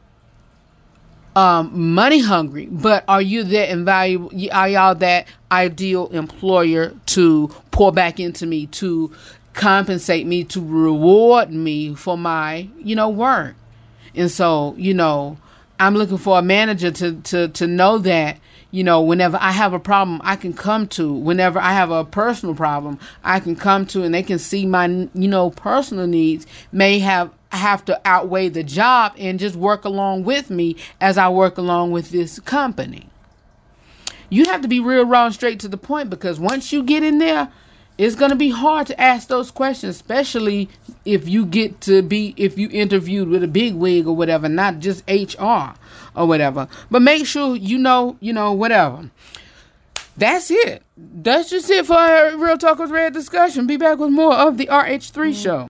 S1: um, money hungry, but are you that invaluable? Are y'all that ideal employer to pour back into me, to compensate me, to reward me for my, you know, work? And so, you know, I'm looking for a manager to to to know that, you know, whenever I have a problem, I can come to. Whenever I have a personal problem, I can come to, and they can see my, you know, personal needs may have have to outweigh the job and just work along with me as I work along with this company. You have to be real raw and straight to the point because once you get in there, it's going to be hard to ask those questions, especially if you get to be, if you interviewed with a big wig or whatever, not just HR or whatever. But make sure you know, you know, whatever. That's it. That's just it for our Real Talk with Red discussion. Be back with more of the RH3 mm. show.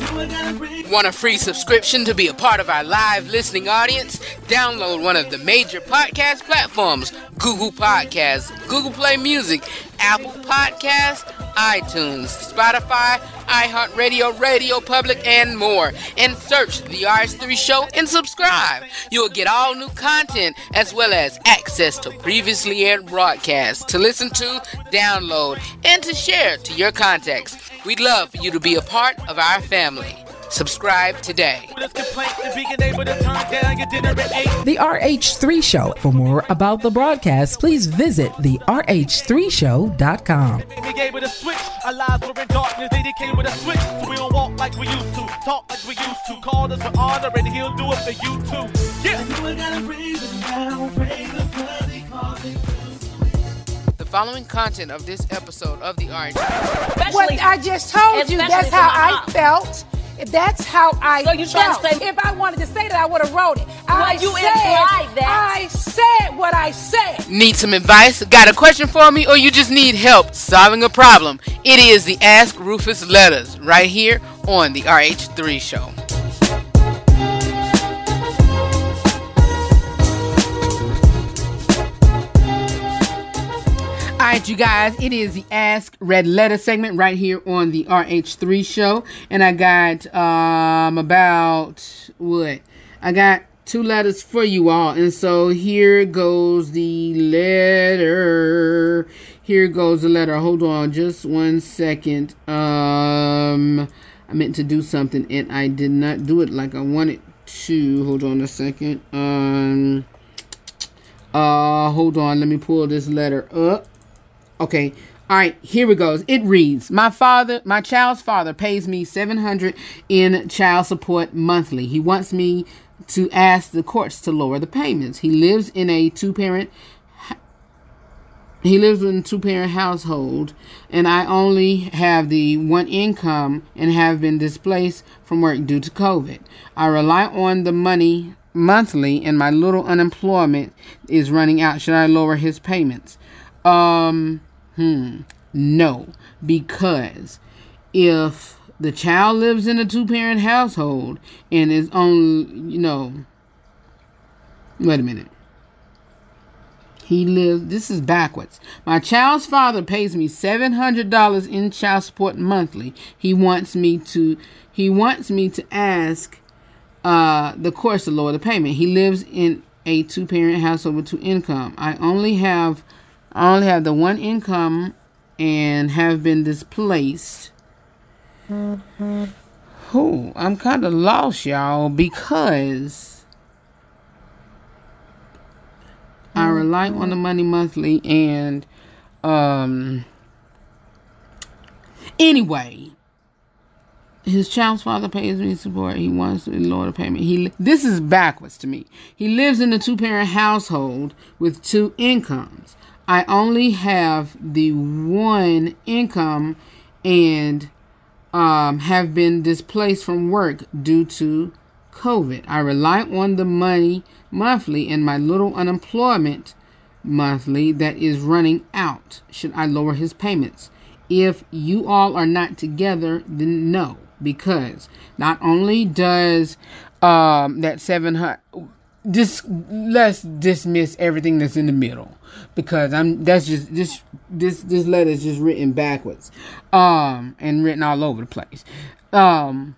S1: Want a free subscription to be a part of our live listening audience? Download one of the major podcast platforms Google Podcasts, Google Play Music, Apple Podcasts, iTunes, Spotify, iHeartRadio, Radio Public, and more. And search The RH3 Show and subscribe. You'll get all new content as well as access to previously aired broadcasts to listen to, download, and to share to your contacts. We'd love for you to be a part of our family. Subscribe today.
S6: The RH3 Show. For more about the broadcast, please visit the RH3Show.com.
S4: They gave it a switch. Our lives were in darkness. They came with a switch. So we don't walk like we used to. Talk like we used to. Call us for honor and he'll do it for you too. Yeah.
S1: The following content of this episode of the RH
S7: What I just told you, that's how I felt. That's how I
S8: So you trying
S7: felt.
S8: to say-
S7: if I wanted to say that, I would have wrote it. I
S8: you
S7: said,
S8: implied that.
S7: I said what I said.
S1: Need some advice? Got a question for me? Or you just need help solving a problem? It is the Ask Rufus Letters right here on the RH3 Show. Right, you guys, it is the Ask Red Letter segment right here on the RH3 show. And I got um about what? I got two letters for you all. And so here goes the letter. Here goes the letter. Hold on just one second. Um I meant to do something and I did not do it like I wanted to. Hold on a second. Um uh hold on, let me pull this letter up. Okay. All right, here it goes. It reads, "My father, my child's father pays me 700 in child support monthly. He wants me to ask the courts to lower the payments. He lives in a two-parent he lives in a two-parent household and I only have the one income and have been displaced from work due to COVID. I rely on the money monthly and my little unemployment is running out. Should I lower his payments?" Um, hmm, no, because if the child lives in a two parent household and is on, you know, wait a minute. He lives, this is backwards. My child's father pays me $700 in child support monthly. He wants me to, he wants me to ask uh, the courts to lower the payment. He lives in a two parent household with two income. I only have I only have the one income and have been displaced. Oh, I'm kind of lost, y'all, because I rely on the money monthly and um anyway, his child's father pays me support. He wants to lower the payment. He this is backwards to me. He lives in a two parent household with two incomes. I only have the one income and um, have been displaced from work due to COVID. I rely on the money monthly and my little unemployment monthly that is running out. Should I lower his payments? If you all are not together, then no, because not only does um, that 700 just let's dismiss everything that's in the middle. Because I'm that's just this this this letter is just written backwards. Um and written all over the place. Um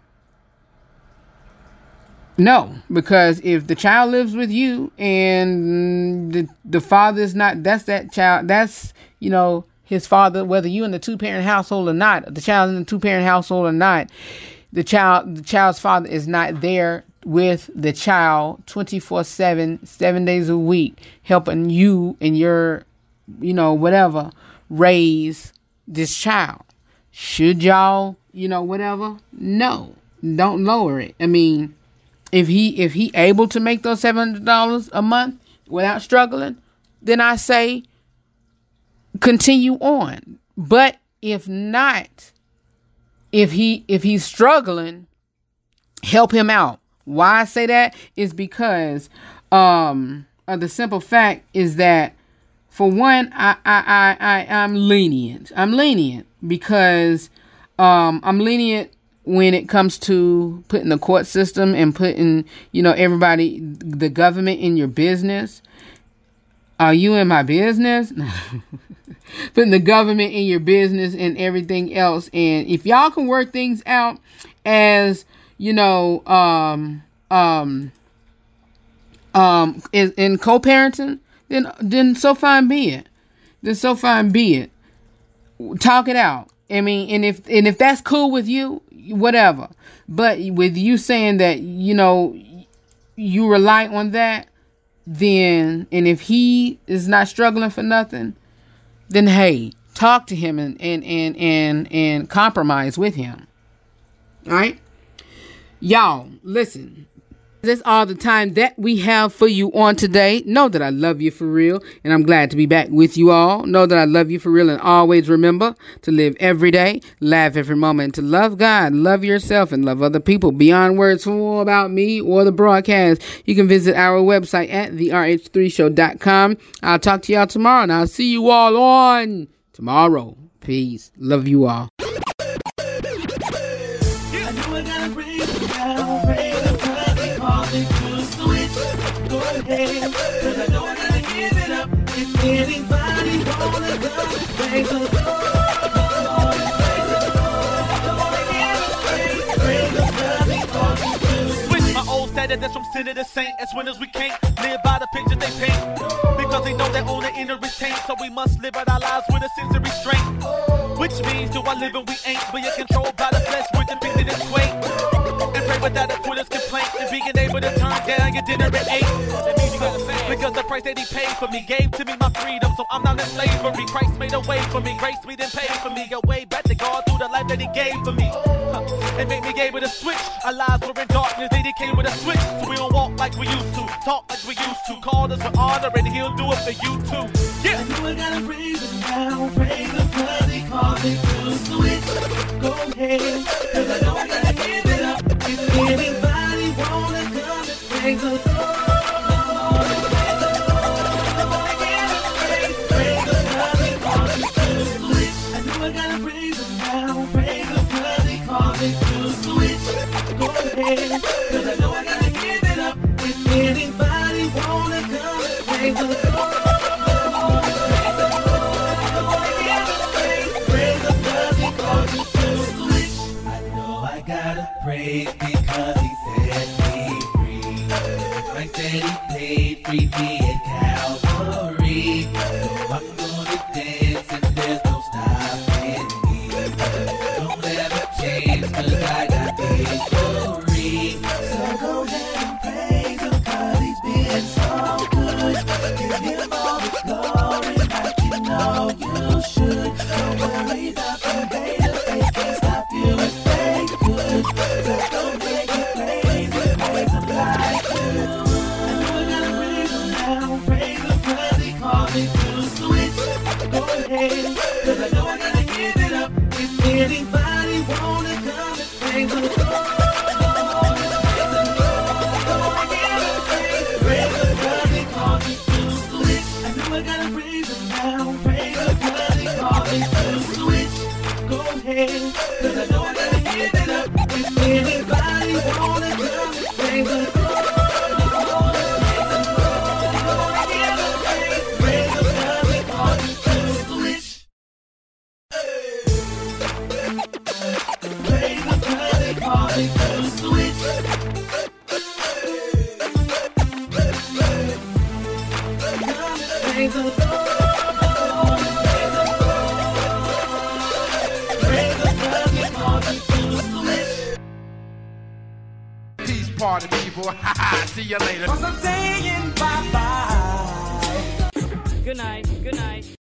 S1: no. Because if the child lives with you and the the father is not that's that child that's you know his father whether you in the two parent household or not the child in the two parent household or not the child the child's father is not there with the child 24 7 7 days a week helping you and your you know whatever raise this child. Should y'all you know whatever? No. Don't lower it. I mean if he if he able to make those $700 a month without struggling then i say continue on. But if not if he if he's struggling help him out why I say that is because um the simple fact is that for one, I I I, I I'm lenient. I'm lenient because um I'm lenient when it comes to putting the court system and putting, you know, everybody the government in your business. Are you in my business? [laughs] putting the government in your business and everything else. And if y'all can work things out as you know, um, um, um, in, in co-parenting, then then so fine be it. Then so fine be it. Talk it out. I mean, and if and if that's cool with you, whatever. But with you saying that you know you rely on that, then and if he is not struggling for nothing, then hey, talk to him and and and and, and compromise with him. All right. Y'all, listen. That's all the time that we have for you on today. Know that I love you for real, and I'm glad to be back with you all. Know that I love you for real, and always remember to live every day, laugh every moment, to love God, love yourself, and love other people. Beyond words for more about me or the broadcast, you can visit our website at therh3show.com. I'll talk to y'all tomorrow, and I'll see you all on tomorrow. Peace. Love you all.
S3: Cause I know I gotta give it up. If anybody wanna go, praise the Lord.
S4: Status that's from sinner to saint. As winners we can't live by the pictures they paint. Because they know that on the inner is. So we must live out our lives with a sense of restraint. Which means do I live and we ain't. But you're controlled by the flesh the picture that's sway. And pray without a quitter's complaint. And being able to turn down your dinner at eight. Because the price that he paid for me gave to me my freedom. So I'm not in slavery. Christ made a way for me. Grace me then paid for me. A way back to God through the life that he gave for me. And made me able to switch. Our lives were in darkness. Then he came with a switch. So we don't walk like we used to. Talk like we used to. Call us with honor and he'll do it for you too. Yeah.
S3: I know I gotta praise him now, praise him cause he called me to switch. Go ahead, cause I know I gotta give it up. If anybody wanna come and praise the Lord. praise the Lord. Praise him 'cause he called me to switch. I
S8: paid,